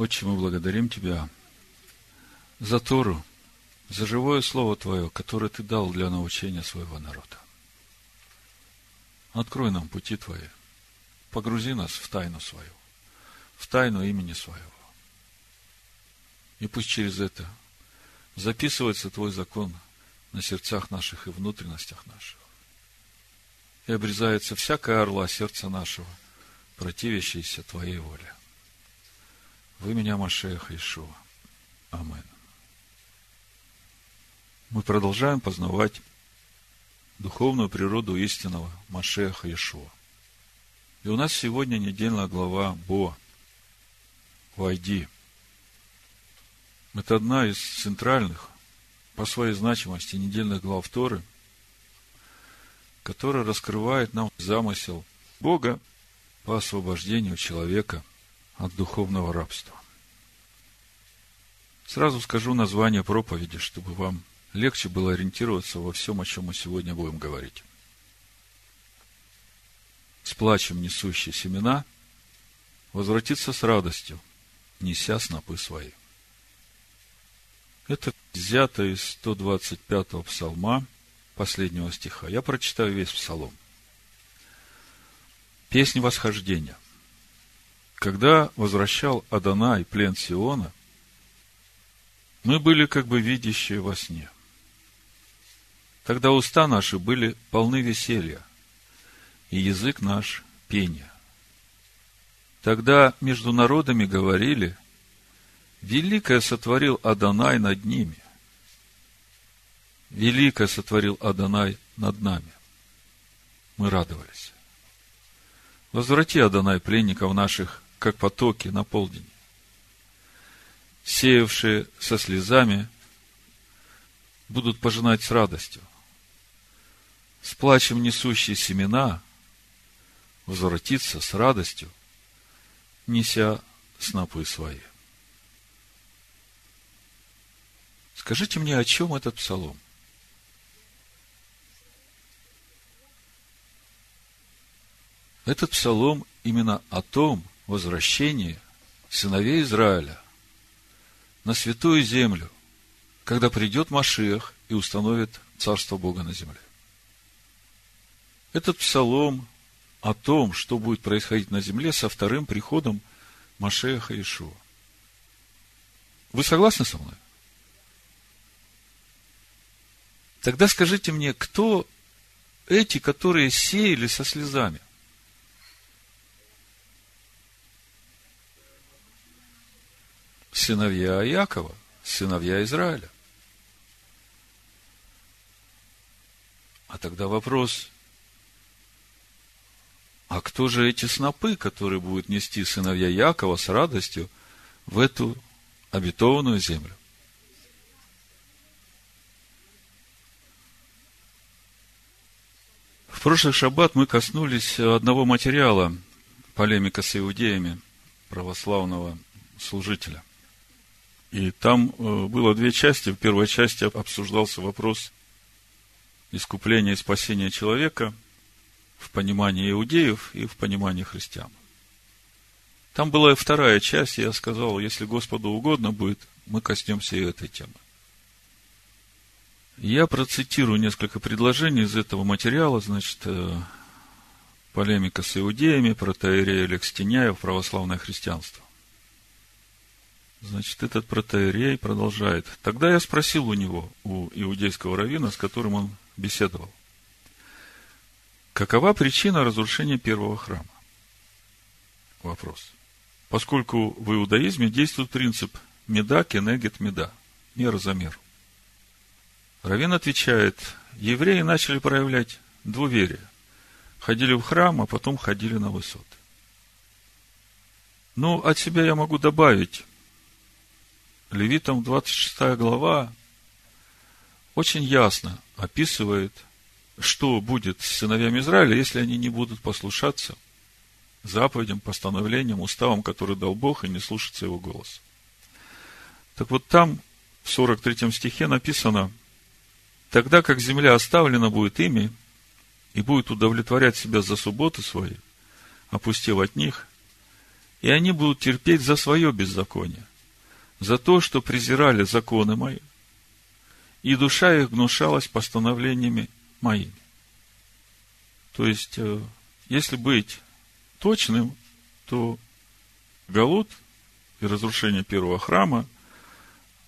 Отче, мы благодарим Тебя за Тору, за живое Слово Твое, которое Ты дал для научения своего народа. Открой нам пути Твои, погрузи нас в тайну свою, в тайну имени Своего. И пусть через это записывается Твой закон на сердцах наших и внутренностях наших. И обрезается всякая орла сердца нашего, противящаяся Твоей воле. Вы меня, Машеха Ишуа. Амин. Мы продолжаем познавать духовную природу истинного Машеха Ишуа. И у нас сегодня недельная глава Бо. Войди. Это одна из центральных по своей значимости недельных глав Торы, которая раскрывает нам замысел Бога по освобождению человека от духовного рабства. Сразу скажу название проповеди, чтобы вам легче было ориентироваться во всем, о чем мы сегодня будем говорить. С плачем несущие семена возвратиться с радостью, неся снопы свои. Это взято из 125-го псалма, последнего стиха. Я прочитаю весь псалом. Песнь восхождения. Когда возвращал Адонай плен Сиона, мы были как бы видящие во сне. Тогда уста наши были полны веселья, и язык наш – пения. Тогда между народами говорили – Великое сотворил Адонай над ними. Великое сотворил Адонай над нами. Мы радовались. Возврати, Адонай, пленников наших, как потоки на полдень. Сеявшие со слезами будут пожинать с радостью. С плачем несущие семена возвратиться с радостью, неся снопы свои. Скажите мне, о чем этот псалом? Этот псалом именно о том возвращении сыновей Израиля на святую землю, когда придет Машиах и установит Царство Бога на земле. Этот псалом о том, что будет происходить на земле со вторым приходом Машеха Ишуа. Вы согласны со мной? Тогда скажите мне, кто эти, которые сеяли со слезами? Сыновья Якова, сыновья Израиля. А тогда вопрос, а кто же эти снопы, которые будут нести сыновья Якова с радостью в эту обетованную землю? В прошлый шаббат мы коснулись одного материала полемика с иудеями православного служителя. И там э, было две части. В первой части обсуждался вопрос искупления и спасения человека в понимании иудеев и в понимании христиан. Там была и вторая часть, я сказал, если Господу угодно будет, мы коснемся и этой темы. Я процитирую несколько предложений из этого материала, значит, э, полемика с иудеями, протеерей Алекс Теняев, православное христианство. Значит, этот протеерей продолжает. Тогда я спросил у него, у иудейского равина, с которым он беседовал, какова причина разрушения первого храма? Вопрос. Поскольку в иудаизме действует принцип меда кенегет меда, мера за меру. Равин отвечает, евреи начали проявлять двуверие. Ходили в храм, а потом ходили на высоты. Ну, от себя я могу добавить. Левитам 26 глава очень ясно описывает, что будет с сыновьями Израиля, если они не будут послушаться заповедям, постановлениям, уставам, которые дал Бог, и не слушаться его голос. Так вот там, в 43 стихе написано, Тогда как земля оставлена будет ими и будет удовлетворять себя за субботы свои, опустив от них, и они будут терпеть за свое беззаконие, за то, что презирали законы мои, и душа их гнушалась постановлениями моими. То есть, э, если быть точным, то Галут и разрушение первого храма,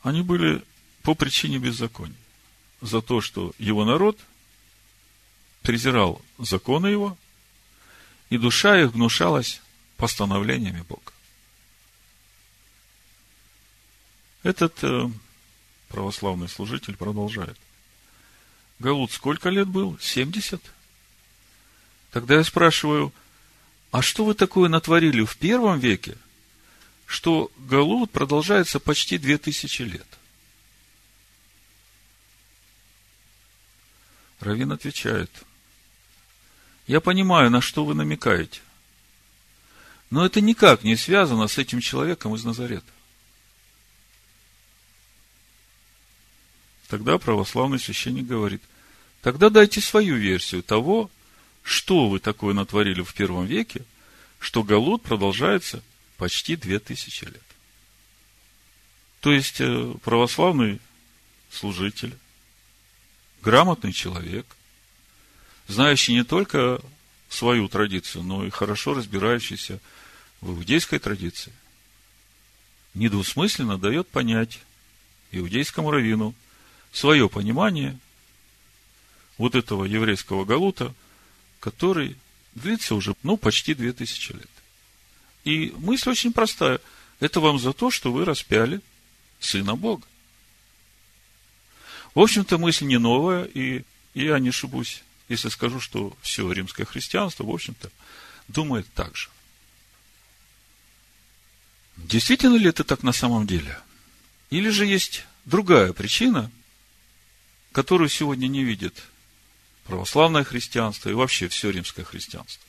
они были по причине беззакония. За то, что его народ презирал законы его, и душа их гнушалась постановлениями Бога. Этот э, православный служитель продолжает. Галут сколько лет был? 70? Тогда я спрашиваю, а что вы такое натворили в первом веке, что Галут продолжается почти две тысячи лет? Равин отвечает, я понимаю, на что вы намекаете. Но это никак не связано с этим человеком из Назарета. Тогда православный священник говорит, тогда дайте свою версию того, что вы такое натворили в первом веке, что Галут продолжается почти две тысячи лет. То есть, э, православный служитель, грамотный человек, знающий не только свою традицию, но и хорошо разбирающийся в иудейской традиции, недвусмысленно дает понять иудейскому раввину свое понимание вот этого еврейского галута, который длится уже, ну, почти две тысячи лет. И мысль очень простая. Это вам за то, что вы распяли Сына Бога. В общем-то, мысль не новая, и я не ошибусь, если скажу, что все римское христианство, в общем-то, думает так же. Действительно ли это так на самом деле? Или же есть другая причина, которую сегодня не видит православное христианство и вообще все римское христианство?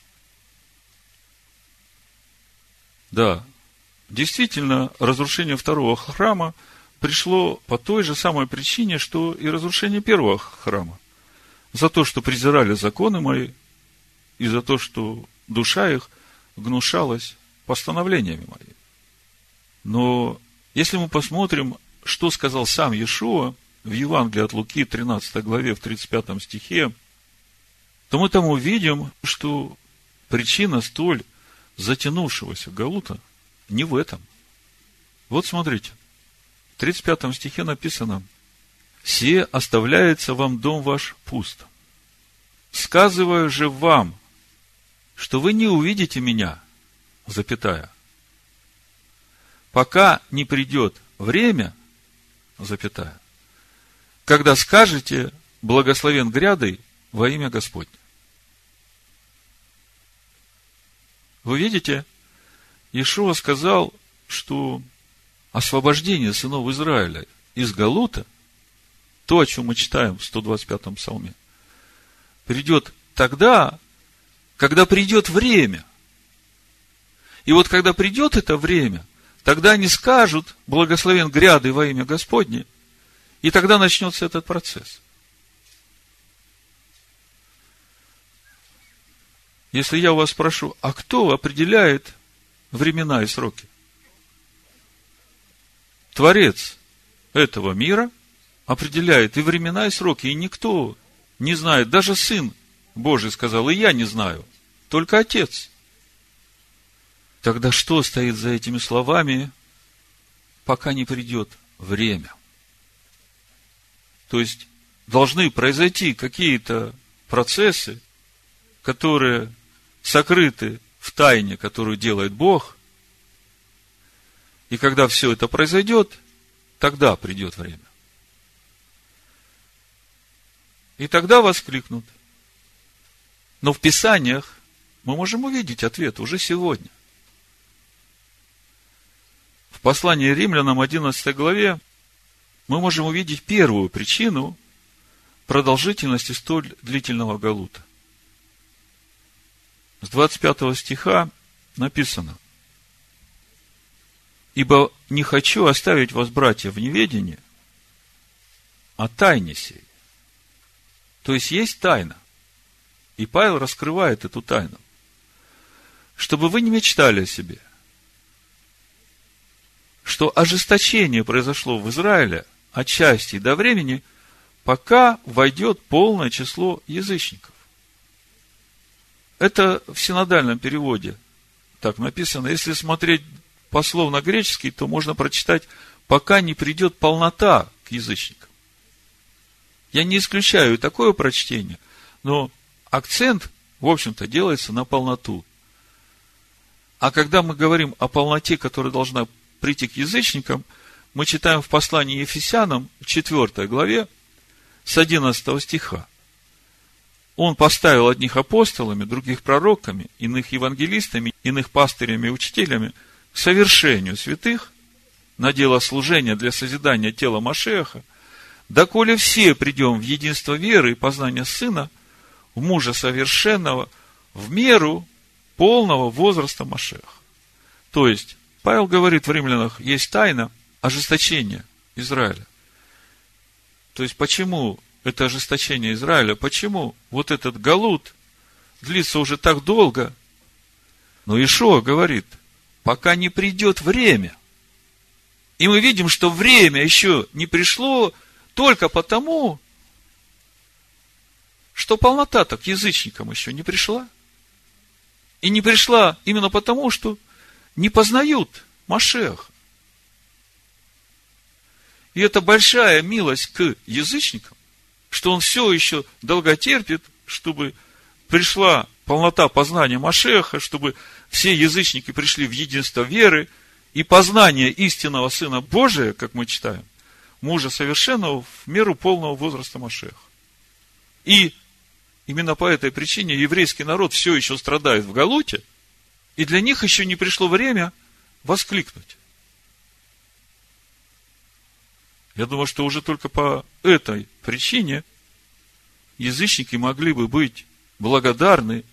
Да, действительно, разрушение второго храма пришло по той же самой причине, что и разрушение первого храма. За то, что презирали законы мои, и за то, что душа их гнушалась постановлениями моими. Но если мы посмотрим, что сказал сам Иешуа в Евангелии от Луки, 13 главе, в 35 стихе, то мы там увидим, что причина столь затянувшегося Галута не в этом. Вот смотрите, в 35 стихе написано, «Се оставляется вам дом ваш пуст. Сказываю же вам, что вы не увидите меня, запятая, пока не придет время, запятая, когда скажете, благословен грядой во имя Господне. Вы видите, Ишуа сказал, что освобождение сынов Израиля из Галута, то, о чем мы читаем в 125-м псалме, придет тогда, когда придет время. И вот когда придет это время – Тогда они скажут, благословен гряды во имя Господне, и тогда начнется этот процесс. Если я у вас спрошу, а кто определяет времена и сроки? Творец этого мира определяет и времена, и сроки, и никто не знает, даже Сын Божий сказал, и я не знаю, только Отец – Тогда что стоит за этими словами, пока не придет время? То есть, должны произойти какие-то процессы, которые сокрыты в тайне, которую делает Бог. И когда все это произойдет, тогда придет время. И тогда воскликнут. Но в Писаниях мы можем увидеть ответ уже сегодня послании римлянам 11 главе мы можем увидеть первую причину продолжительности столь длительного галута. С 25 стиха написано, «Ибо не хочу оставить вас, братья, в неведении о тайне сей». То есть, есть тайна. И Павел раскрывает эту тайну. Чтобы вы не мечтали о себе – что ожесточение произошло в Израиле отчасти до времени, пока войдет полное число язычников. Это в синодальном переводе так написано. Если смотреть пословно греческий, то можно прочитать, пока не придет полнота к язычникам. Я не исключаю такое прочтение, но акцент, в общем-то, делается на полноту. А когда мы говорим о полноте, которая должна прийти к язычникам, мы читаем в послании Ефесянам, 4 главе, с 11 стиха. Он поставил одних апостолами, других пророками, иных евангелистами, иных пастырями и учителями к совершению святых на дело служения для созидания тела Машеха, доколе все придем в единство веры и познания Сына, в мужа совершенного, в меру полного возраста Машеха. То есть, Павел говорит в римлянах, есть тайна ожесточения Израиля. То есть, почему это ожесточение Израиля, почему вот этот галут длится уже так долго. Но Ишуа говорит, пока не придет время. И мы видим, что время еще не пришло только потому, что полнота-то к язычникам еще не пришла. И не пришла именно потому, что не познают Машех. И это большая милость к язычникам, что он все еще долго терпит, чтобы пришла полнота познания Машеха, чтобы все язычники пришли в единство веры и познание истинного Сына Божия, как мы читаем, мужа совершенного в меру полного возраста Машеха. И именно по этой причине еврейский народ все еще страдает в Галуте, и для них еще не пришло время воскликнуть. Я думаю, что уже только по этой причине язычники могли бы быть благодарны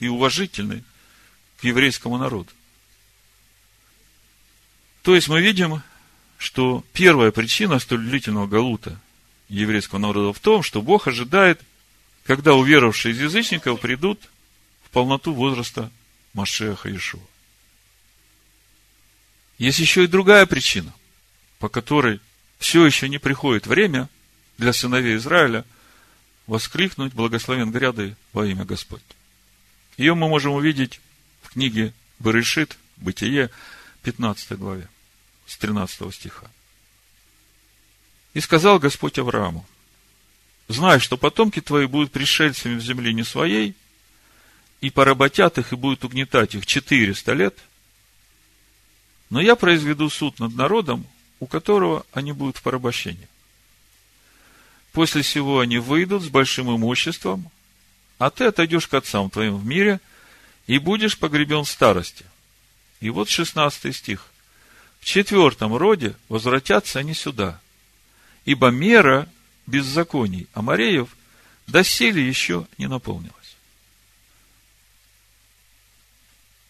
и уважительны к еврейскому народу. То есть мы видим, что первая причина столь длительного галута еврейского народа в том, что Бог ожидает, когда уверовавшие из язычников придут в полноту возраста Машеха Ишуа. Есть еще и другая причина, по которой все еще не приходит время для сыновей Израиля воскликнуть благословен гряды во имя Господь. Ее мы можем увидеть в книге Берешит, Бытие, 15 главе, с 13 стиха. И сказал Господь Аврааму, знай, что потомки твои будут пришельцами в земле не своей, и поработят их, и будут угнетать их 400 лет, но я произведу суд над народом, у которого они будут в порабощении. После всего они выйдут с большим имуществом, а ты отойдешь к отцам твоим в мире и будешь погребен в старости. И вот 16 стих. В четвертом роде возвратятся они сюда, ибо мера беззаконий Амареев доселе еще не наполнилась.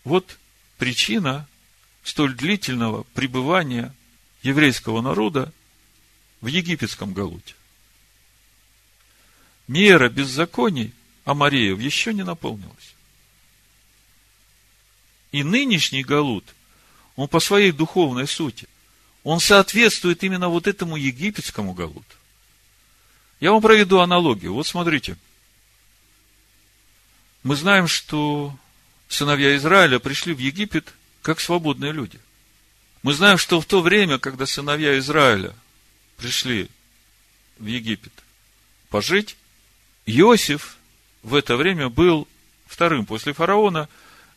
Вот причина столь длительного пребывания еврейского народа в египетском Галуте. Мера беззаконий Амареев еще не наполнилась. И нынешний Галут, он по своей духовной сути, он соответствует именно вот этому египетскому Галуту. Я вам проведу аналогию. Вот смотрите. Мы знаем, что сыновья Израиля пришли в Египет как свободные люди. Мы знаем, что в то время, когда сыновья Израиля пришли в Египет пожить, Иосиф в это время был вторым после фараона,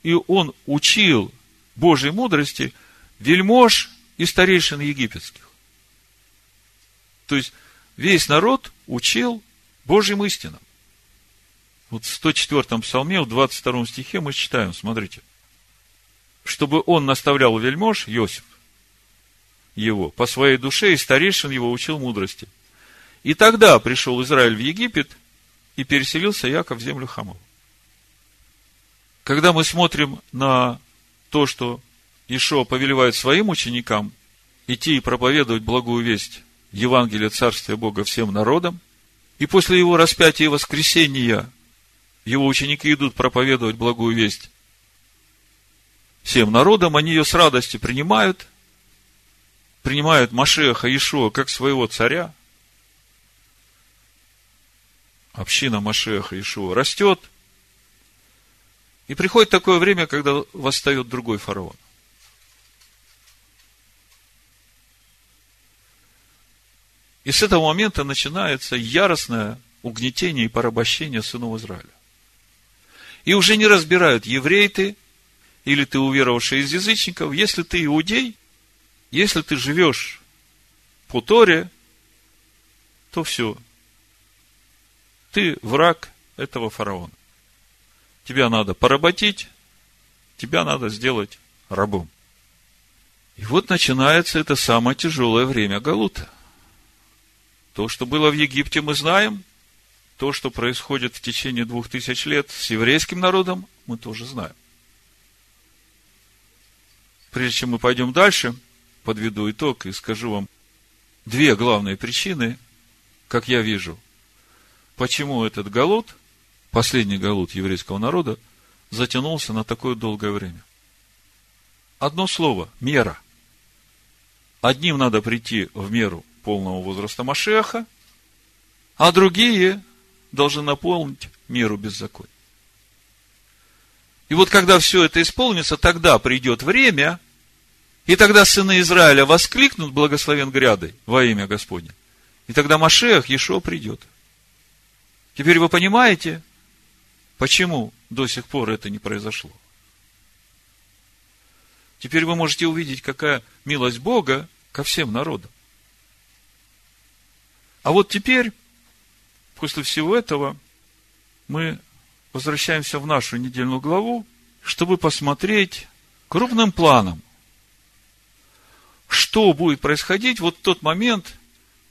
и он учил Божьей мудрости вельмож и старейшин египетских. То есть, весь народ учил Божьим истинам. Вот в 104-м псалме, в 22 стихе мы читаем, смотрите. Чтобы он наставлял вельмож, Иосиф, его по своей душе, и старейшин его учил мудрости. И тогда пришел Израиль в Египет, и переселился Яков в землю Хамов. Когда мы смотрим на то, что Ишуа повелевает своим ученикам идти и проповедовать благую весть Евангелия Царствия Бога всем народам, и после его распятия и воскресения его ученики идут проповедовать благую весть всем народам, они ее с радостью принимают, принимают Машеха Ишуа как своего царя, община Машеха Ишуа растет, и приходит такое время, когда восстает другой фараон. И с этого момента начинается яростное угнетение и порабощение сынов Израиля. И уже не разбирают, еврей ты или ты уверовавший из язычников, если ты иудей, если ты живешь по Торе, то все. Ты враг этого фараона. Тебя надо поработить, тебя надо сделать рабом. И вот начинается это самое тяжелое время Галута. То, что было в Египте, мы знаем. То, что происходит в течение двух тысяч лет с еврейским народом, мы тоже знаем. Прежде чем мы пойдем дальше, подведу итог и скажу вам две главные причины, как я вижу, почему этот галут, последний галут еврейского народа, затянулся на такое долгое время. Одно слово – мера. Одним надо прийти в меру полного возраста Машеха, а другие должны наполнить меру беззакония. И вот когда все это исполнится, тогда придет время, и тогда сыны Израиля воскликнут благословен грядой во имя Господне. И тогда Машех, Ешо придет. Теперь вы понимаете, почему до сих пор это не произошло? Теперь вы можете увидеть, какая милость Бога ко всем народам. А вот теперь, после всего этого, мы возвращаемся в нашу недельную главу, чтобы посмотреть крупным планом, что будет происходить вот в тот момент,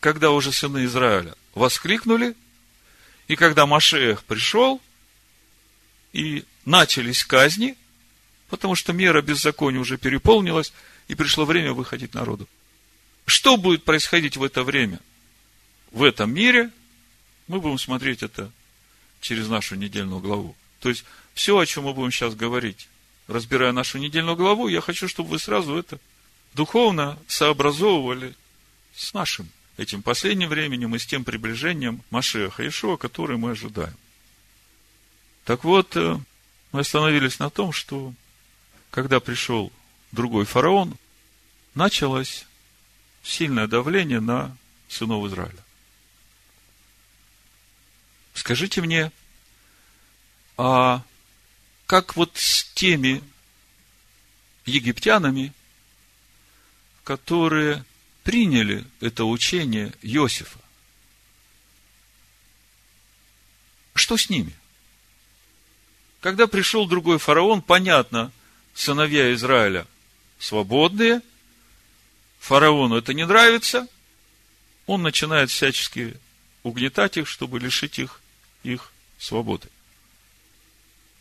когда уже сыны Израиля воскликнули, и когда Машех пришел, и начались казни, потому что мера беззакония уже переполнилась, и пришло время выходить народу. Что будет происходить в это время? В этом мире мы будем смотреть это через нашу недельную главу. То есть, все, о чем мы будем сейчас говорить, разбирая нашу недельную главу, я хочу, чтобы вы сразу это духовно сообразовывали с нашим этим последним временем и с тем приближением Машеха Ишуа, который мы ожидаем. Так вот, э, мы остановились на том, что когда пришел другой фараон, началось сильное давление на сынов Израиля. Скажите мне, а как вот с теми египтянами, которые приняли это учение Иосифа? Что с ними? Когда пришел другой фараон, понятно, сыновья Израиля свободные, фараону это не нравится, он начинает всячески угнетать их, чтобы лишить их их свободы.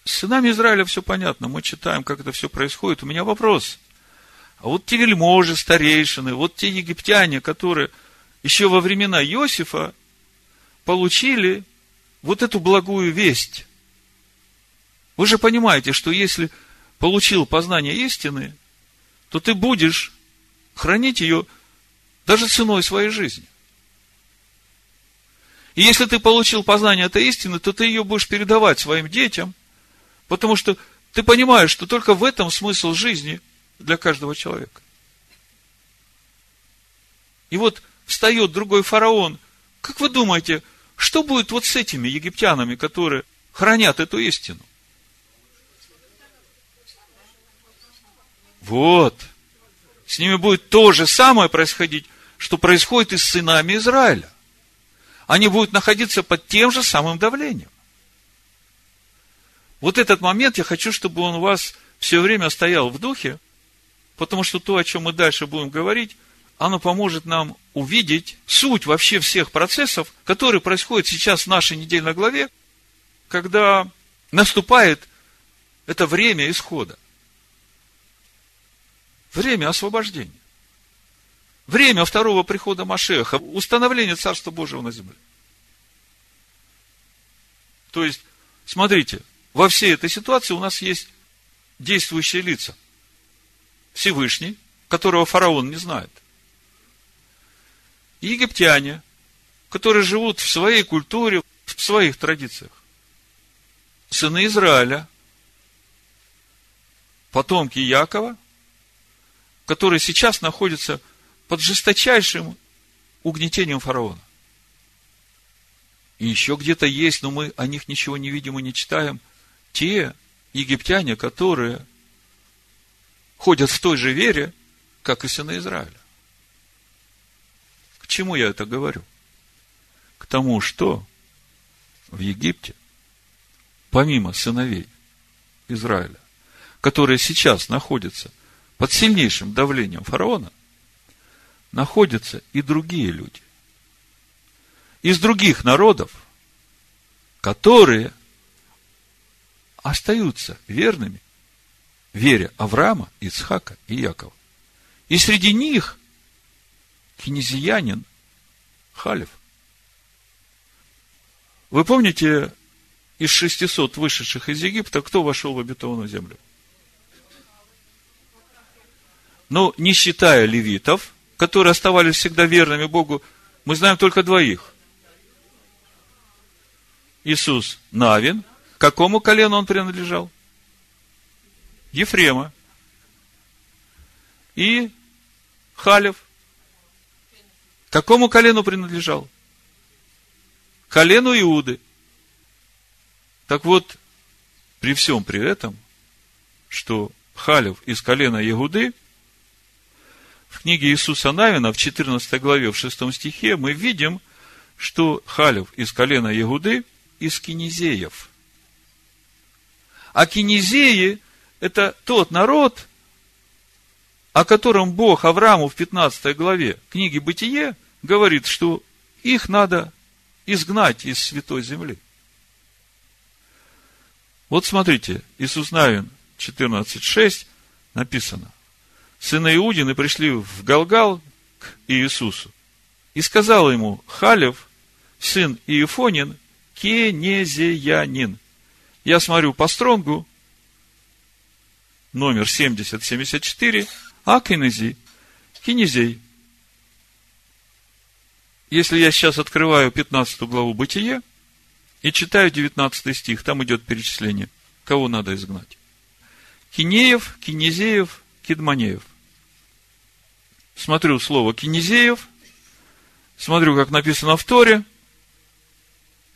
С сынами Израиля все понятно. Мы читаем, как это все происходит. У меня вопрос. А вот те вельможи, старейшины, вот те египтяне, которые еще во времена Иосифа получили вот эту благую весть. Вы же понимаете, что если получил познание истины, то ты будешь хранить ее даже ценой своей жизни. И если ты получил познание этой истины, то ты ее будешь передавать своим детям, потому что ты понимаешь, что только в этом смысл жизни для каждого человека. И вот встает другой фараон. Как вы думаете, что будет вот с этими египтянами, которые хранят эту истину? Вот. С ними будет то же самое происходить, что происходит и с сынами Израиля они будут находиться под тем же самым давлением. Вот этот момент я хочу, чтобы он у вас все время стоял в духе, потому что то, о чем мы дальше будем говорить, оно поможет нам увидеть суть вообще всех процессов, которые происходят сейчас в нашей недельной главе, когда наступает это время исхода. Время освобождения. Время второго прихода Машеха, установление Царства Божьего на земле. То есть, смотрите, во всей этой ситуации у нас есть действующие лица. Всевышний, которого фараон не знает. египтяне, которые живут в своей культуре, в своих традициях. Сыны Израиля, потомки Якова, которые сейчас находятся под жесточайшим угнетением фараона. И еще где-то есть, но мы о них ничего не видим и не читаем, те египтяне, которые ходят в той же вере, как и сыны Израиля. К чему я это говорю? К тому, что в Египте, помимо сыновей Израиля, которые сейчас находятся под сильнейшим давлением фараона, находятся и другие люди. Из других народов, которые остаются верными вере Авраама, Ицхака и Якова. И среди них князиянин Халев. Вы помните, из 600 вышедших из Египта, кто вошел в обетованную землю? Ну, не считая левитов, которые оставались всегда верными Богу, мы знаем только двоих. Иисус Навин. Какому колену он принадлежал? Ефрема. И Халев. Какому колену принадлежал? Колену Иуды. Так вот, при всем при этом, что Халев из колена Иуды, в книге Иисуса Навина, в 14 главе, в 6 стихе, мы видим, что Халев из колена Иуды из кинезеев. А кинезеи – это тот народ, о котором Бог Аврааму в 15 главе книги Бытие говорит, что их надо изгнать из святой земли. Вот смотрите, Иисус Навин 14.6 написано. Сыны Иудины пришли в Галгал к Иисусу и сказал ему, Халев, сын Иефонин, кенезеянин. Я смотрю по стронгу, номер 7074, а кинези, кинезей. Если я сейчас открываю 15 главу Бытие и читаю 19 стих, там идет перечисление, кого надо изгнать. Кинеев, Кинезеев, Кидманеев. Смотрю слово Кинезеев, смотрю, как написано в Торе,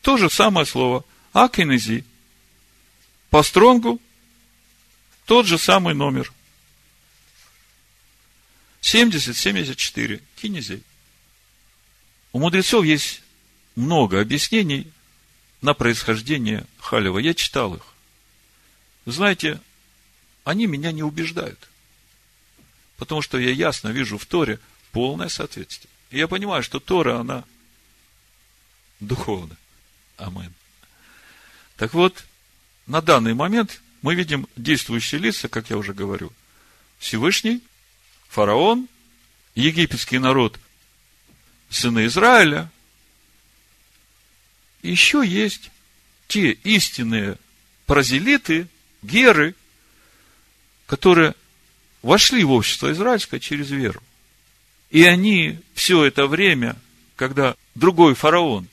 то же самое слово. Акинези. По стронгу тот же самый номер. 70-74. Кинезей. У мудрецов есть много объяснений на происхождение Халева. Я читал их. Знаете, они меня не убеждают. Потому что я ясно вижу в Торе полное соответствие. И я понимаю, что Тора, она духовная. Амен. Так вот, на данный момент мы видим действующие лица, как я уже говорю. Всевышний, фараон, египетский народ, сыны Израиля. Еще есть те истинные паразелиты, геры, которые вошли в общество израильское через веру. И они все это время, когда другой фараон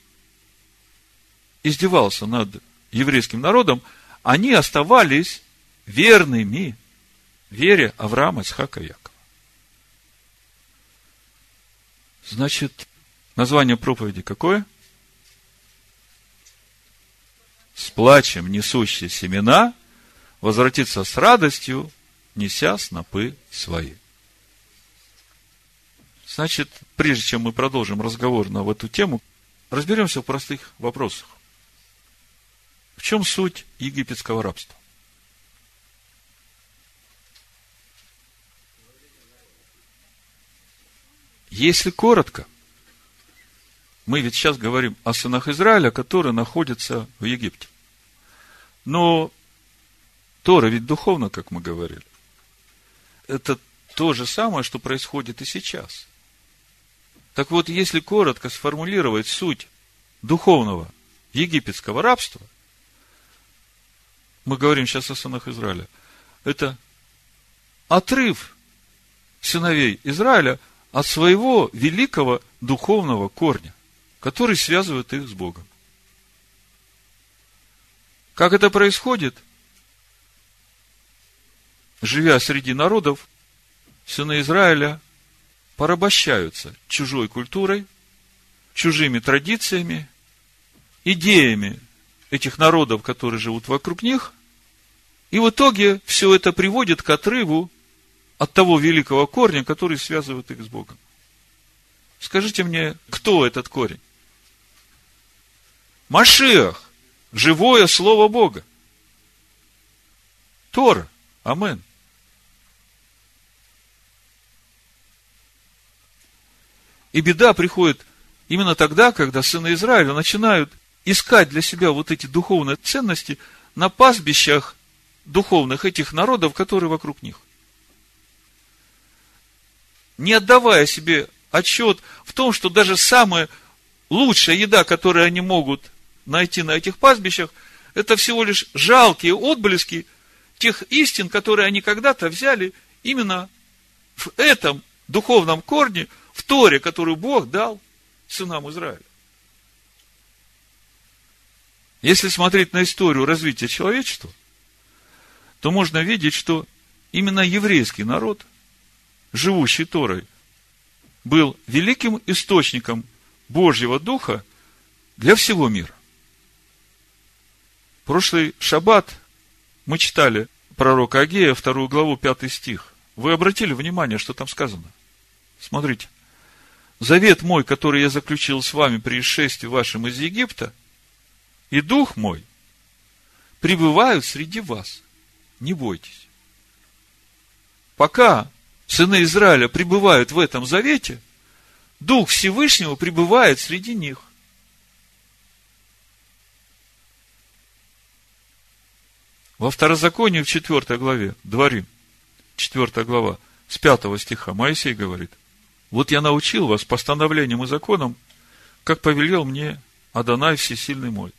издевался над еврейским народом, они оставались верными вере Авраама, Исхака, Якова. Значит, название проповеди какое? С плачем несущие семена, возвратиться с радостью, неся снопы свои. Значит, прежде чем мы продолжим разговор на эту тему, разберемся в простых вопросах. В чем суть египетского рабства? Если коротко, мы ведь сейчас говорим о сынах Израиля, которые находятся в Египте. Но Тора ведь духовно, как мы говорили. Это то же самое, что происходит и сейчас. Так вот, если коротко сформулировать суть духовного египетского рабства – мы говорим сейчас о сынах Израиля, это отрыв сыновей Израиля от своего великого духовного корня, который связывает их с Богом. Как это происходит? Живя среди народов, сыны Израиля порабощаются чужой культурой, чужими традициями, идеями этих народов, которые живут вокруг них, и в итоге все это приводит к отрыву от того великого корня, который связывает их с Богом. Скажите мне, кто этот корень? Машиах живое Слово Бога. Тора. Амен. И беда приходит именно тогда, когда сыны Израиля начинают искать для себя вот эти духовные ценности на пастбищах духовных этих народов, которые вокруг них. Не отдавая себе отчет в том, что даже самая лучшая еда, которую они могут найти на этих пастбищах, это всего лишь жалкие отблески тех истин, которые они когда-то взяли именно в этом духовном корне, в Торе, которую Бог дал сынам Израиля. Если смотреть на историю развития человечества, то можно видеть, что именно еврейский народ, живущий Торой, был великим источником Божьего Духа для всего мира прошлый шаббат мы читали пророка Агея, вторую главу, пятый стих. Вы обратили внимание, что там сказано? Смотрите. Завет мой, который я заключил с вами при исшествии вашем из Египта, и дух мой пребывают среди вас. Не бойтесь. Пока сыны Израиля пребывают в этом завете, Дух Всевышнего пребывает среди них. Во второзаконии в 4 главе, Дворим, 4 глава, с 5 стиха, Моисей говорит, вот я научил вас постановлениям и законам, как повелел мне Адонай Всесильный мой,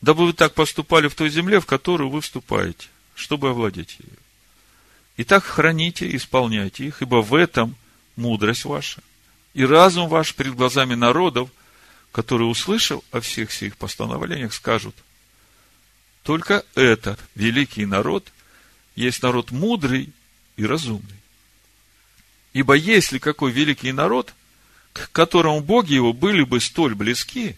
дабы вы так поступали в той земле, в которую вы вступаете, чтобы овладеть ее. И так храните и исполняйте их, ибо в этом мудрость ваша и разум ваш перед глазами народов, которые, услышав о всех сих постановлениях, скажут – только этот великий народ есть народ мудрый и разумный. Ибо если какой великий народ, к которому боги его были бы столь близки,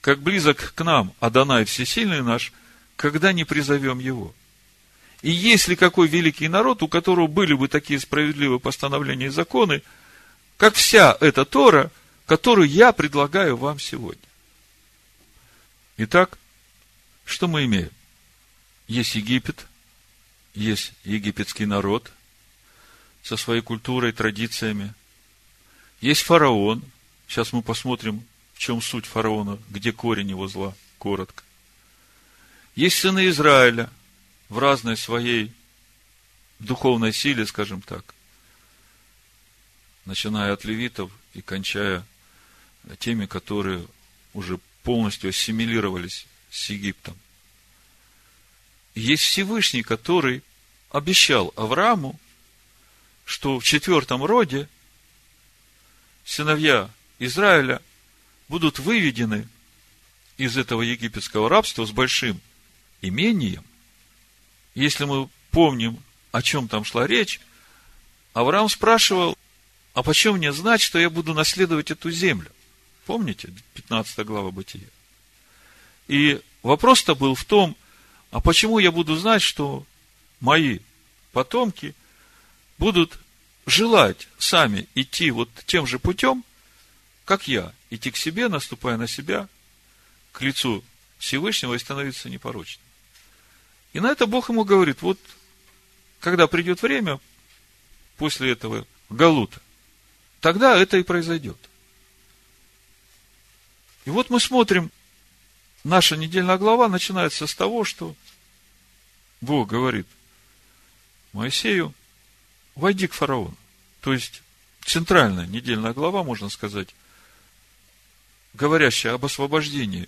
как близок к нам Адонай Всесильный наш, когда не призовем его. И если какой великий народ, у которого были бы такие справедливые постановления и законы, как вся эта Тора, которую я предлагаю вам сегодня. Итак, что мы имеем? Есть Египет, есть египетский народ со своей культурой, традициями. Есть фараон. Сейчас мы посмотрим, в чем суть фараона, где корень его зла, коротко. Есть сыны Израиля в разной своей духовной силе, скажем так, начиная от левитов и кончая теми, которые уже полностью ассимилировались с Египтом. Есть Всевышний, который обещал Аврааму, что в четвертом роде сыновья Израиля будут выведены из этого египетского рабства с большим имением. Если мы помним, о чем там шла речь, Авраам спрашивал, а почему мне знать, что я буду наследовать эту землю? Помните, 15 глава Бытия? И вопрос-то был в том, а почему я буду знать, что мои потомки будут желать сами идти вот тем же путем, как я, идти к себе, наступая на себя, к лицу Всевышнего и становиться непорочным. И на это Бог ему говорит, вот, когда придет время, после этого Галута, тогда это и произойдет. И вот мы смотрим, наша недельная глава начинается с того, что Бог говорит Моисею, войди к фараону. То есть, центральная недельная глава, можно сказать, говорящая об освобождении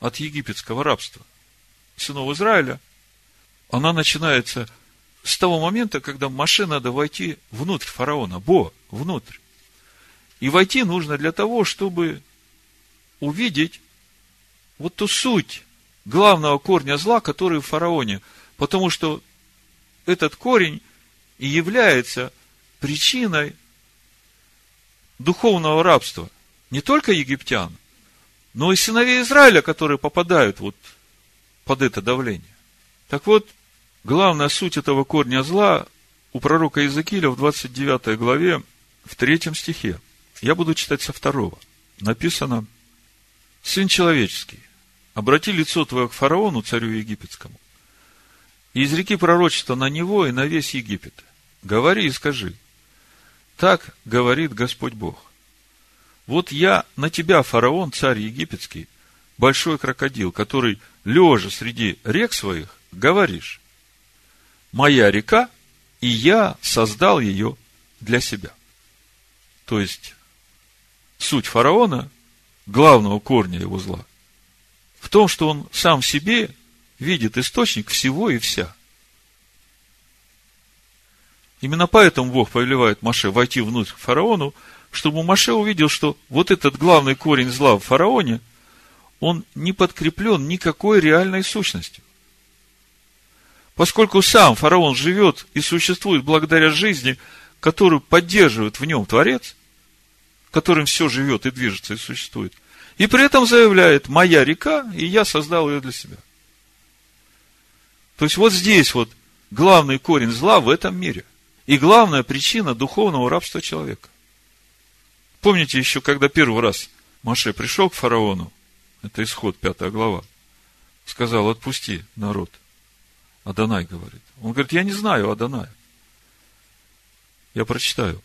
от египетского рабства сынов Израиля, она начинается с того момента, когда Маше надо войти внутрь фараона, Бо, внутрь. И войти нужно для того, чтобы увидеть вот ту суть главного корня зла, который в фараоне. Потому что этот корень и является причиной духовного рабства не только египтян, но и сыновей Израиля, которые попадают вот под это давление. Так вот, главная суть этого корня зла у пророка Иезекииля в 29 главе, в третьем стихе. Я буду читать со второго. Написано, «Сын человеческий, обрати лицо твое к фараону, царю египетскому, и изреки пророчество на него и на весь Египет. Говори и скажи, так говорит Господь Бог. Вот я на тебя, фараон, царь египетский, большой крокодил, который, лежа среди рек своих, говоришь, моя река, и я создал ее для себя. То есть, суть фараона, главного корня его зла, в том, что он сам себе видит источник всего и вся. Именно поэтому Бог повелевает Маше войти внутрь к фараону, чтобы Маше увидел, что вот этот главный корень зла в фараоне, он не подкреплен никакой реальной сущностью. Поскольку сам фараон живет и существует благодаря жизни, которую поддерживает в нем Творец, которым все живет и движется и существует, и при этом заявляет, моя река, и я создал ее для себя. То есть вот здесь вот главный корень зла в этом мире. И главная причина духовного рабства человека. Помните еще, когда первый раз Маше пришел к фараону, это исход, пятая глава, сказал, отпусти народ. Адонай говорит. Он говорит, я не знаю Адоная. Я прочитаю.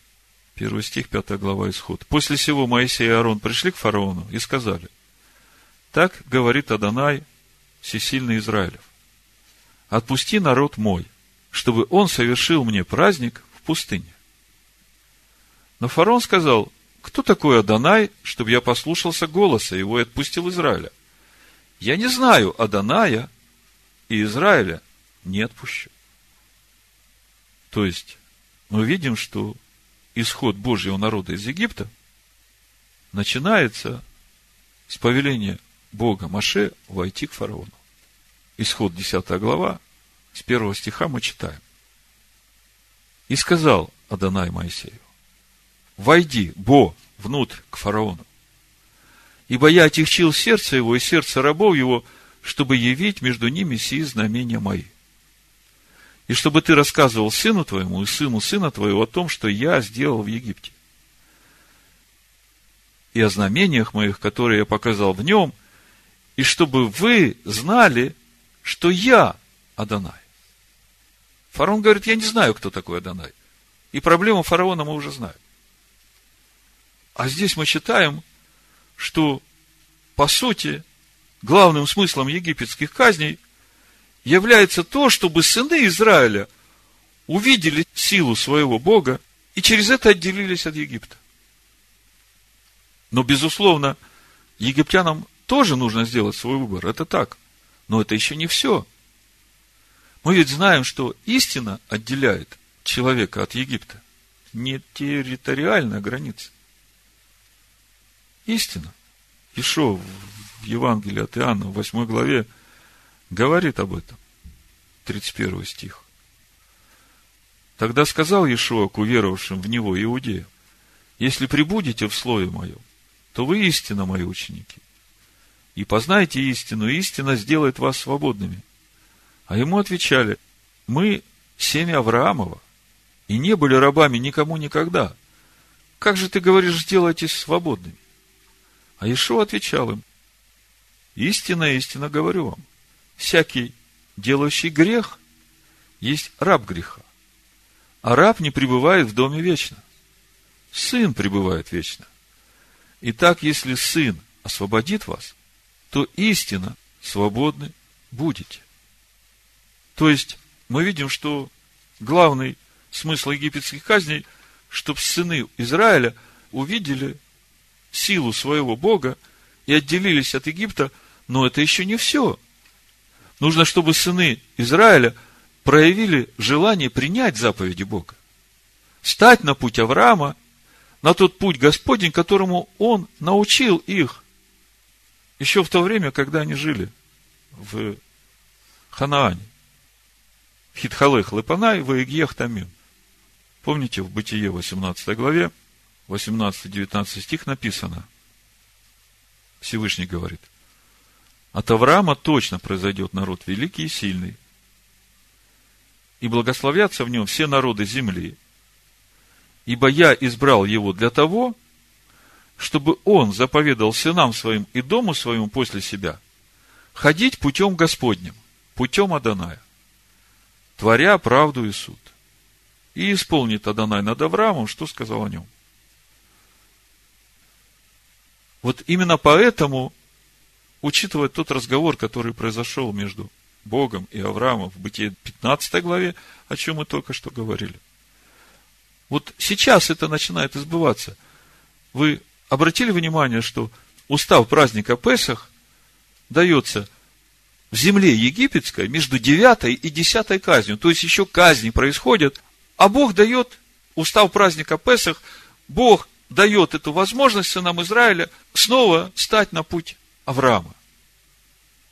Первый стих, пятая глава, исход. После всего Моисей и Аарон пришли к фараону и сказали, так говорит Адонай, всесильный Израилев. Отпусти народ мой, чтобы он совершил мне праздник в пустыне. Но фараон сказал, кто такой Адонай, чтобы я послушался голоса его и отпустил Израиля? Я не знаю Адоная, и Израиля не отпущу. То есть, мы видим, что исход Божьего народа из Египта начинается с повеления Бога Маше войти к фараону. Исход 10 глава, с первого стиха мы читаем. И сказал Адонай Моисею, войди, Бо, внутрь к фараону. Ибо я отягчил сердце его и сердце рабов его, чтобы явить между ними сии знамения мои. И чтобы ты рассказывал сыну твоему и сыну сына твоего о том, что я сделал в Египте. И о знамениях моих, которые я показал в нем, и чтобы вы знали, что я Адонай. Фараон говорит, я не знаю, кто такой Адонай. И проблему фараона мы уже знаем. А здесь мы читаем, что, по сути, главным смыслом египетских казней является то, чтобы сыны Израиля увидели силу своего Бога и через это отделились от Египта. Но, безусловно, египтянам тоже нужно сделать свой выбор. Это так. Но это еще не все. Мы ведь знаем, что истина отделяет человека от Египта. Не территориальная граница. Истина. Ишо в Евангелии от Иоанна в 8 главе говорит об этом. 31 стих. Тогда сказал Иешуа к уверовавшим в Него иудеям, если прибудете в слове моем, то вы истинно мои ученики. И познаете истину, и истина сделает вас свободными. А ему отвечали, мы семя Авраамова, и не были рабами никому никогда. Как же ты говоришь, сделайтесь свободными? А Ишо отвечал им, истинно, истинно говорю вам, всякий, делающий грех, есть раб греха. А раб не пребывает в доме вечно. Сын пребывает вечно. Итак, если сын освободит вас, то истинно свободны будете. То есть, мы видим, что главный смысл египетских казней, чтобы сыны Израиля увидели силу своего Бога и отделились от Египта, но это еще не все. Нужно, чтобы сыны Израиля проявили желание принять заповеди Бога. Стать на путь Авраама, на тот путь Господень, которому Он научил их еще в то время, когда они жили в Ханаане. Хитхалех Лепанай, Ваегьех Тамим. Помните, в Бытие 18 главе, 18-19 стих написано. Всевышний говорит, от Авраама точно произойдет народ великий и сильный, и благословятся в нем все народы земли. Ибо я избрал его для того, чтобы он заповедал сынам своим и дому своему после себя ходить путем Господним, путем Аданая, творя правду и суд. И исполнит Адонай над Авраамом, что сказал о нем. Вот именно поэтому, учитывая тот разговор, который произошел между Богом и Авраамом в Бытие 15 главе, о чем мы только что говорили. Вот сейчас это начинает избываться. Вы обратили внимание, что устав праздника Песах дается в земле египетской между девятой и десятой казнью. То есть еще казни происходят, а Бог дает устав праздника Песах, Бог дает эту возможность сынам Израиля снова стать на путь Авраама.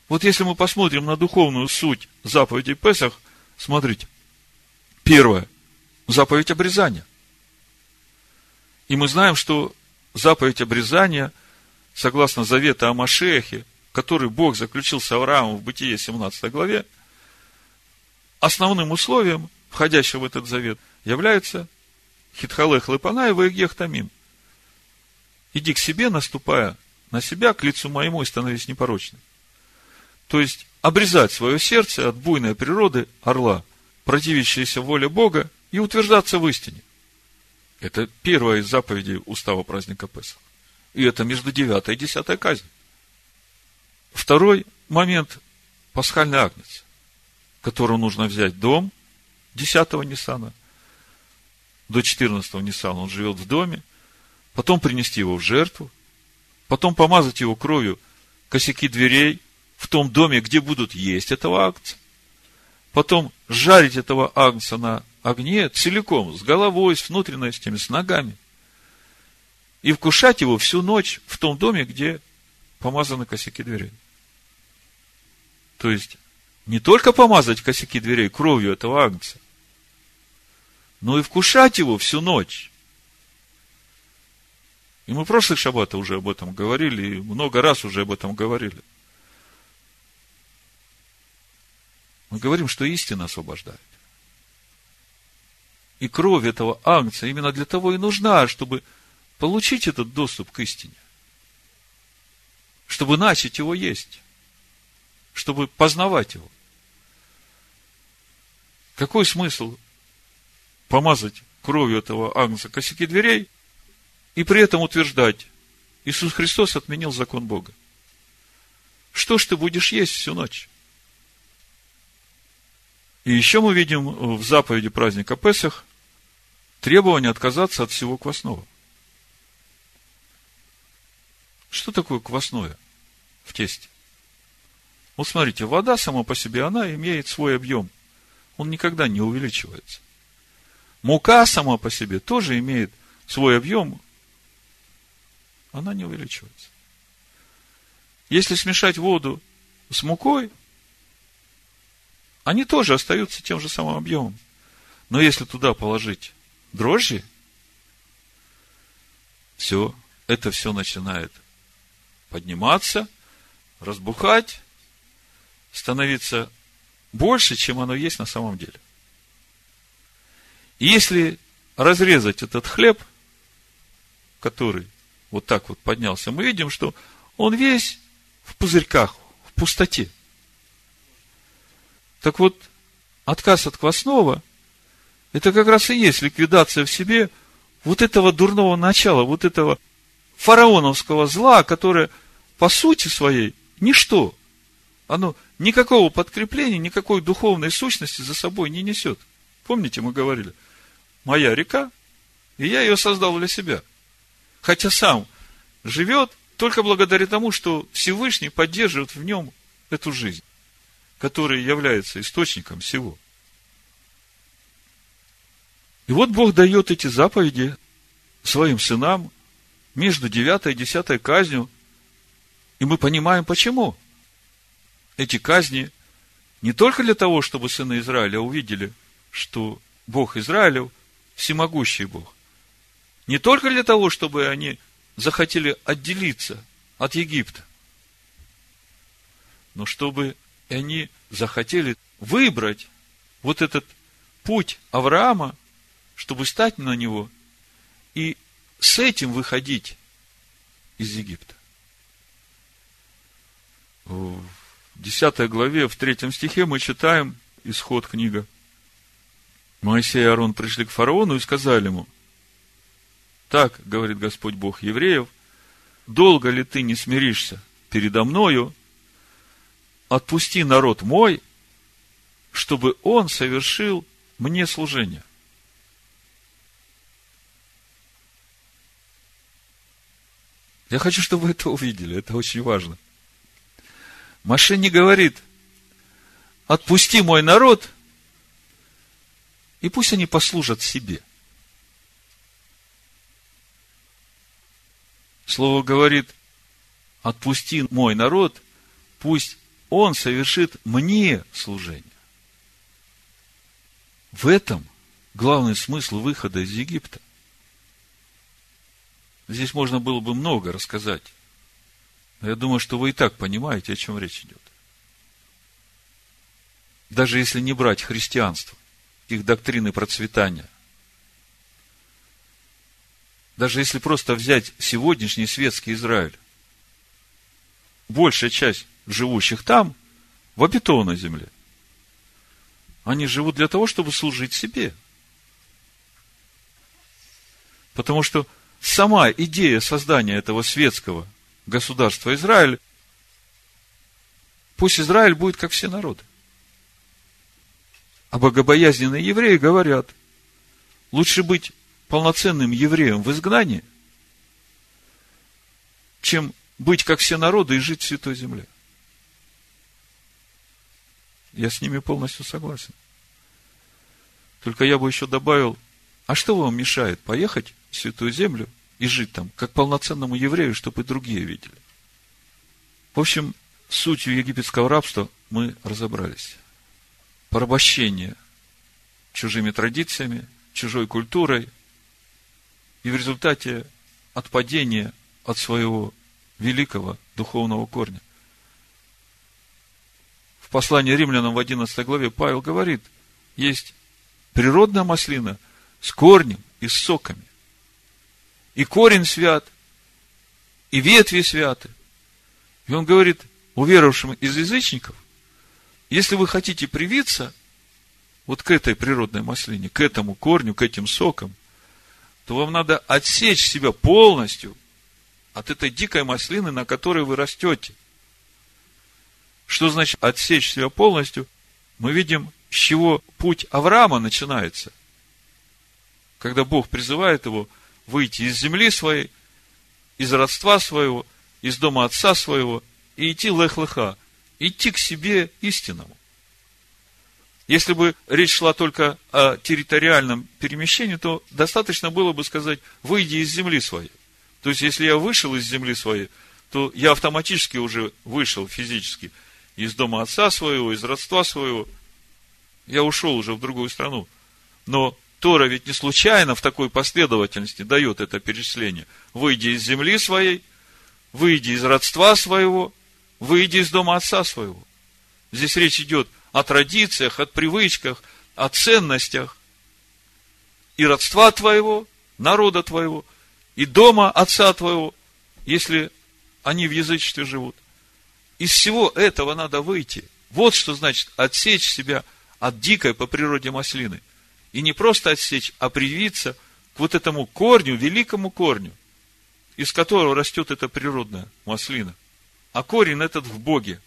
Вот если мы посмотрим на духовную суть заповедей Песах, смотрите. Первое. Заповедь обрезания. И мы знаем, что заповедь обрезания, согласно завета о Машехе, который Бог заключил с Авраамом в Бытие 17 главе, основным условием, входящего в этот завет, является Хитхалех Лепана и Ваегех Тамим. Иди к себе, наступая на себя, к лицу моему и становись непорочным. То есть, обрезать свое сердце от буйной природы орла, противящейся воле Бога, и утверждаться в истине. Это первая из заповедей устава праздника Песах. И это между девятой и десятой казнью. Второй момент – пасхальный агнец, которого нужно взять дом десятого Ниссана, до четырнадцатого Ниссана он живет в доме, потом принести его в жертву, потом помазать его кровью косяки дверей в том доме, где будут есть этого агнца, потом жарить этого агнца на огне целиком, с головой, с внутренностями, с ногами, и вкушать его всю ночь в том доме, где помазаны косяки дверей. То есть, не только помазать косяки дверей кровью этого агнца, но и вкушать его всю ночь. И мы прошлых шаббата уже об этом говорили, и много раз уже об этом говорили. Мы говорим, что истина освобождает. И кровь этого агнца именно для того и нужна, чтобы получить этот доступ к истине. Чтобы начать его есть. Чтобы познавать его. Какой смысл помазать кровью этого агнца косяки дверей и при этом утверждать, Иисус Христос отменил закон Бога? Что ж ты будешь есть всю ночь? И еще мы видим в заповеди праздника Песах требование отказаться от всего квасного. Что такое квасное в тесте? Вот смотрите, вода сама по себе, она имеет свой объем. Он никогда не увеличивается. Мука сама по себе тоже имеет свой объем. Она не увеличивается. Если смешать воду с мукой, они тоже остаются тем же самым объемом. Но если туда положить дрожжи, все, это все начинает подниматься, разбухать, становиться больше, чем оно есть на самом деле. И если разрезать этот хлеб, который вот так вот поднялся, мы видим, что он весь в пузырьках, в пустоте. Так вот, отказ от квасного, это как раз и есть ликвидация в себе вот этого дурного начала, вот этого фараоновского зла, которое по сути своей ничто. Оно никакого подкрепления, никакой духовной сущности за собой не несет. Помните, мы говорили, моя река, и я ее создал для себя. Хотя сам живет только благодаря тому, что Всевышний поддерживает в нем эту жизнь который является источником всего. И вот Бог дает эти заповеди своим сынам между девятой и десятой казнью. И мы понимаем, почему. Эти казни не только для того, чтобы сыны Израиля увидели, что Бог Израилев всемогущий Бог. Не только для того, чтобы они захотели отделиться от Египта, но чтобы они захотели выбрать вот этот путь Авраама, чтобы стать на него и с этим выходить из Египта. В 10 главе, в 3 стихе мы читаем исход книга. Моисей и Аарон пришли к фараону и сказали ему, так, говорит Господь Бог евреев, долго ли ты не смиришься передо мною, отпусти народ мой, чтобы он совершил мне служение. Я хочу, чтобы вы это увидели, это очень важно. Маше не говорит, отпусти мой народ, и пусть они послужат себе. Слово говорит, отпусти мой народ, пусть он совершит мне служение. В этом главный смысл выхода из Египта. Здесь можно было бы много рассказать. Но я думаю, что вы и так понимаете, о чем речь идет. Даже если не брать христианство, их доктрины процветания. Даже если просто взять сегодняшний светский Израиль, большая часть живущих там в обетованной земле, они живут для того, чтобы служить себе. Потому что сама идея создания этого светского государства Израиль, пусть Израиль будет как все народы. А богобоязненные евреи говорят, лучше быть полноценным евреем в изгнании, чем быть как все народы и жить в Святой Земле. Я с ними полностью согласен. Только я бы еще добавил, а что вам мешает поехать в Святую Землю и жить там, как полноценному еврею, чтобы и другие видели? В общем, сутью египетского рабства мы разобрались. Порабощение чужими традициями, чужой культурой, и в результате отпадения от своего великого духовного корня. В послании римлянам в 11 главе Павел говорит, есть природная маслина с корнем и с соками. И корень свят, и ветви святы. И он говорит уверовавшим из язычников, если вы хотите привиться вот к этой природной маслине, к этому корню, к этим сокам, то вам надо отсечь себя полностью от этой дикой маслины, на которой вы растете – что значит отсечь себя полностью? Мы видим, с чего путь Авраама начинается. Когда Бог призывает его выйти из земли своей, из родства своего, из дома отца своего и идти лех-леха, идти к себе истинному. Если бы речь шла только о территориальном перемещении, то достаточно было бы сказать, выйди из земли своей. То есть, если я вышел из земли своей, то я автоматически уже вышел физически – из дома отца своего, из родства своего. Я ушел уже в другую страну. Но Тора ведь не случайно в такой последовательности дает это перечисление. Выйди из земли своей, выйди из родства своего, выйди из дома отца своего. Здесь речь идет о традициях, о привычках, о ценностях и родства твоего, народа твоего, и дома отца твоего, если они в язычестве живут – из всего этого надо выйти. Вот что значит отсечь себя от дикой по природе маслины. И не просто отсечь, а привиться к вот этому корню, великому корню, из которого растет эта природная маслина. А корень этот в Боге.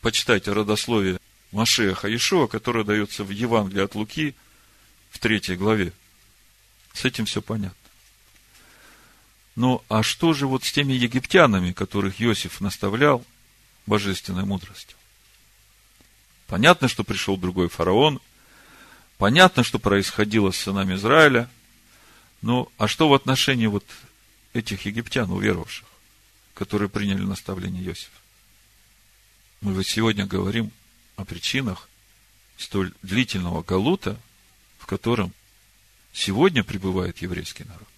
Почитайте родословие Машеха Ишуа, которое дается в Евангелии от Луки в третьей главе. С этим все понятно. Ну, а что же вот с теми египтянами, которых Иосиф наставлял, божественной мудростью. Понятно, что пришел другой фараон, Понятно, что происходило с сынами Израиля, но а что в отношении вот этих египтян, уверовавших, которые приняли наставление Иосифа? Мы вот сегодня говорим о причинах столь длительного галута, в котором сегодня пребывает еврейский народ.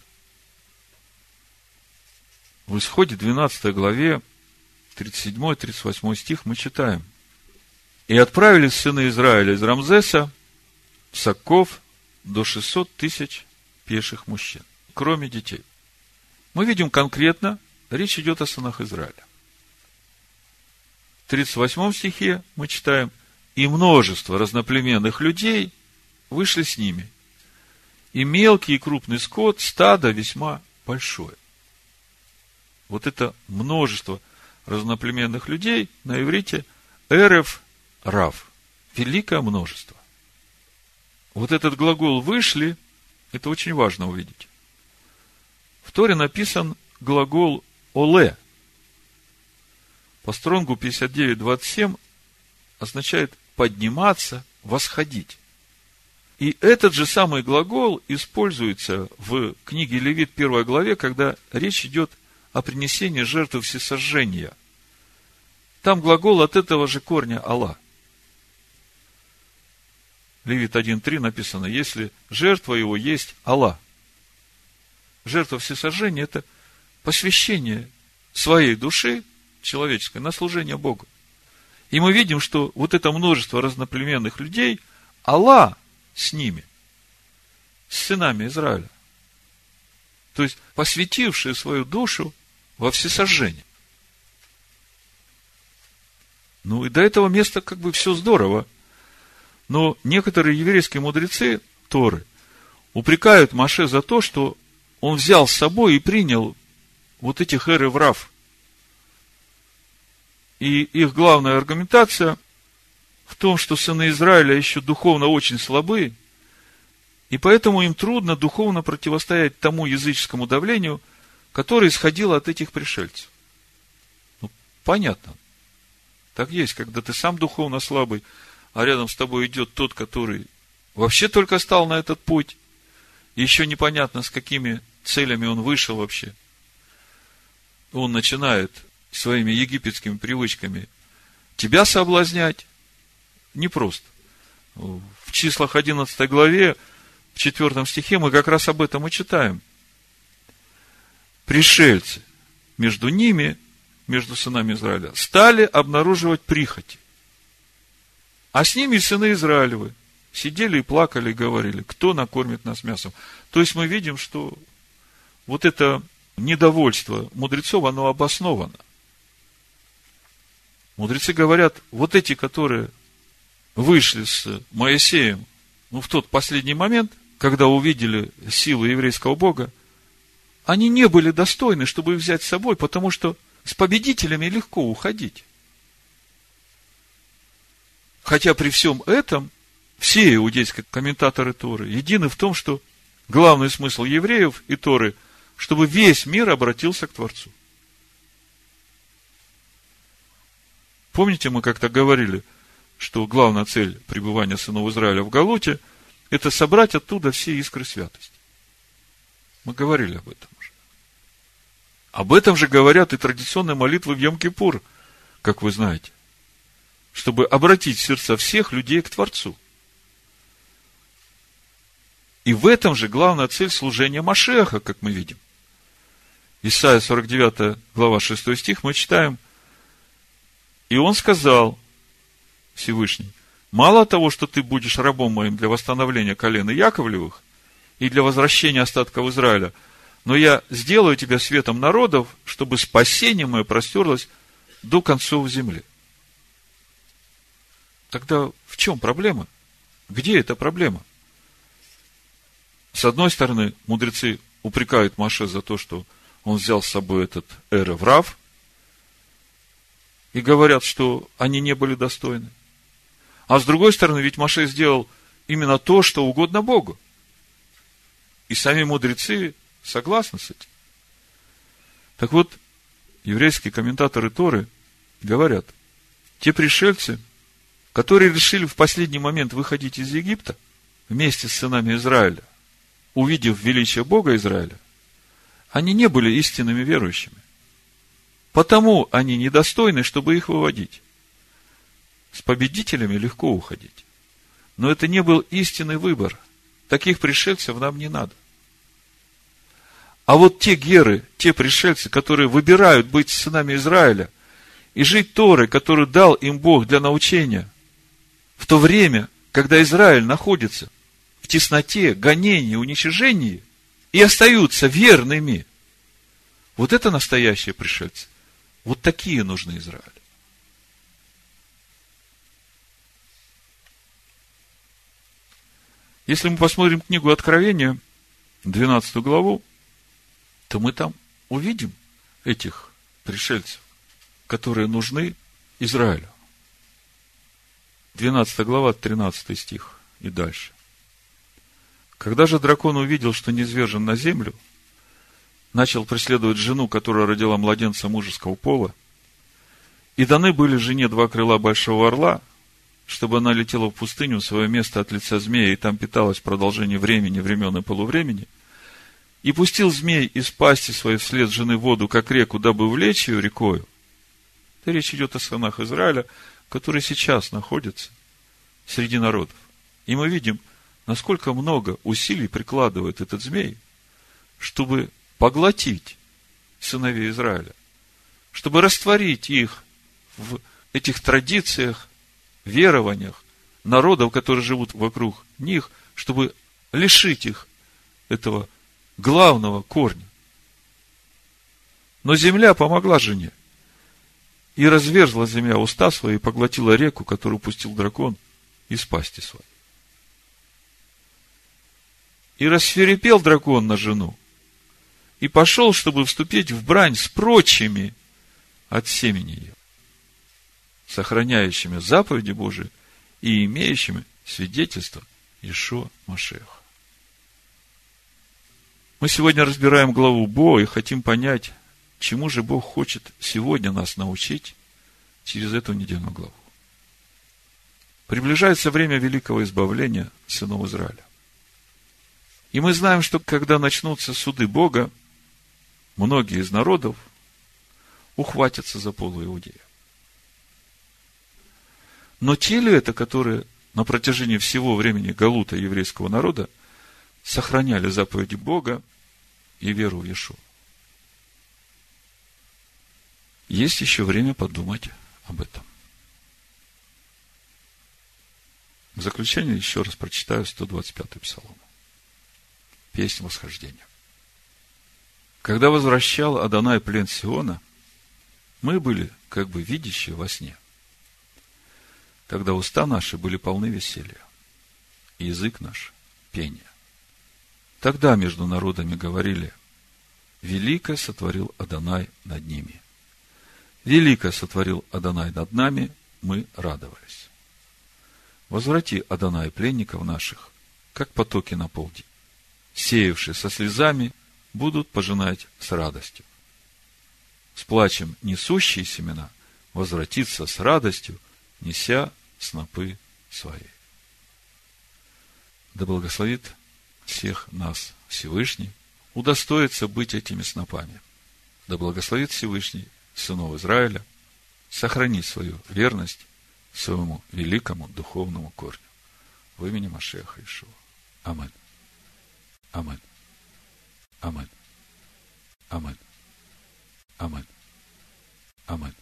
В исходе 12 главе 37-38 стих мы читаем. «И отправились сыны Израиля из Рамзеса, Саков, до 600 тысяч пеших мужчин, кроме детей». Мы видим конкретно, речь идет о сынах Израиля. В 38 стихе мы читаем, «И множество разноплеменных людей вышли с ними, и мелкий и крупный скот, стадо весьма большое». Вот это множество – разноплеменных людей на иврите эрев рав. Великое множество. Вот этот глагол «вышли» – это очень важно увидеть. В Торе написан глагол «оле». По стронгу 59.27 означает подниматься, восходить. И этот же самый глагол используется в книге Левит, первой главе, когда речь идет о принесении жертвы всесожжения. Там глагол от этого же корня Алла. Левит 1.3 написано, если жертва его есть Алла. Жертва всесожжения – это посвящение своей души человеческой на служение Богу. И мы видим, что вот это множество разноплеменных людей, Алла с ними, с сынами Израиля. То есть, посвятившие свою душу во всесожжение. Ну и до этого места как бы все здорово. Но некоторые еврейские мудрецы Торы упрекают Маше за то, что он взял с собой и принял вот этих эры врав. И их главная аргументация в том, что сыны Израиля еще духовно очень слабы, и поэтому им трудно духовно противостоять тому языческому давлению – которое исходило от этих пришельцев. Ну, понятно. Так есть, когда ты сам духовно слабый, а рядом с тобой идет тот, который вообще только стал на этот путь, еще непонятно, с какими целями он вышел вообще. Он начинает своими египетскими привычками тебя соблазнять. Непросто. В числах 11 главе, в 4 стихе мы как раз об этом и читаем – пришельцы между ними, между сынами Израиля, стали обнаруживать прихоти. А с ними сыны Израилевы сидели и плакали и говорили, кто накормит нас мясом. То есть мы видим, что вот это недовольство мудрецов, оно обосновано. Мудрецы говорят, вот эти, которые вышли с Моисеем, ну, в тот последний момент, когда увидели силу еврейского Бога, они не были достойны, чтобы взять с собой, потому что с победителями легко уходить. Хотя при всем этом все иудейские комментаторы Торы едины в том, что главный смысл евреев и Торы, чтобы весь мир обратился к Творцу. Помните, мы как-то говорили, что главная цель пребывания сынов Израиля в Галуте – это собрать оттуда все искры святости. Мы говорили об этом. Об этом же говорят и традиционные молитвы в Йом-Кипур, как вы знаете, чтобы обратить сердца всех людей к Творцу. И в этом же главная цель служения Машеха, как мы видим. Исайя 49 глава 6 стих мы читаем. И он сказал, Всевышний, мало того, что ты будешь рабом моим для восстановления колена Яковлевых и для возвращения остатков Израиля – но я сделаю тебя светом народов, чтобы спасение мое простерлось до концов земли. Тогда в чем проблема? Где эта проблема? С одной стороны, мудрецы упрекают Маше за то, что он взял с собой этот Эреврав, и говорят, что они не были достойны. А с другой стороны, ведь Маше сделал именно то, что угодно Богу. И сами мудрецы согласны с этим. Так вот, еврейские комментаторы Торы говорят, те пришельцы, которые решили в последний момент выходить из Египта, вместе с сынами Израиля, увидев величие Бога Израиля, они не были истинными верующими. Потому они недостойны, чтобы их выводить. С победителями легко уходить. Но это не был истинный выбор. Таких пришельцев нам не надо. А вот те геры, те пришельцы, которые выбирают быть сынами Израиля и жить Торой, которую дал им Бог для научения, в то время, когда Израиль находится в тесноте, гонении, уничижении, и остаются верными. Вот это настоящие пришельцы. Вот такие нужны Израилю. Если мы посмотрим книгу Откровения, 12 главу, то мы там увидим этих пришельцев, которые нужны Израилю. 12 глава, 13 стих и дальше. Когда же дракон увидел, что низвержен на землю, начал преследовать жену, которая родила младенца мужеского пола, и даны были жене два крыла большого орла, чтобы она летела в пустыню в свое место от лица змея, и там питалась в продолжении времени, времен и полувремени, и пустил змей из пасти своей вслед жены воду, как реку, дабы влечь ее рекою. Это речь идет о сынах Израиля, которые сейчас находятся среди народов. И мы видим, насколько много усилий прикладывает этот змей, чтобы поглотить сыновей Израиля, чтобы растворить их в этих традициях, верованиях народов, которые живут вокруг них, чтобы лишить их этого главного корня. Но земля помогла жене. И разверзла земля уста свои и поглотила реку, которую пустил дракон из пасти своей. И рассверепел дракон на жену, и пошел, чтобы вступить в брань с прочими от семени ее, сохраняющими заповеди Божии и имеющими свидетельство Ишо Машеха. Мы сегодня разбираем главу Бо и хотим понять, чему же Бог хочет сегодня нас научить через эту недельную главу. Приближается время великого избавления сынов Израиля. И мы знаем, что когда начнутся суды Бога, многие из народов ухватятся за полу Иудея. Но те ли это, которые на протяжении всего времени Галута еврейского народа сохраняли заповеди Бога и веру в Иешуа? Есть еще время подумать об этом. В заключение еще раз прочитаю 125-й псалом. Песнь восхождения. Когда возвращал Адонай плен Сиона, мы были как бы видящие во сне. Тогда уста наши были полны веселья, и язык наш – пения. Тогда между народами говорили, Великое сотворил Адонай над ними. Великое сотворил Адонай над нами, мы радовались. Возврати, Адонай, пленников наших, как потоки на полдень, сеявшие со слезами будут пожинать с радостью. С плачем несущие семена возвратится с радостью, неся снопы свои. Да благословит всех нас Всевышний, удостоится быть этими снопами. Да благословит Всевышний сынов Израиля, сохранить свою верность своему великому духовному корню. В имени Машеха Ишуа. Аминь. Аминь. aman, aman, aman, aman.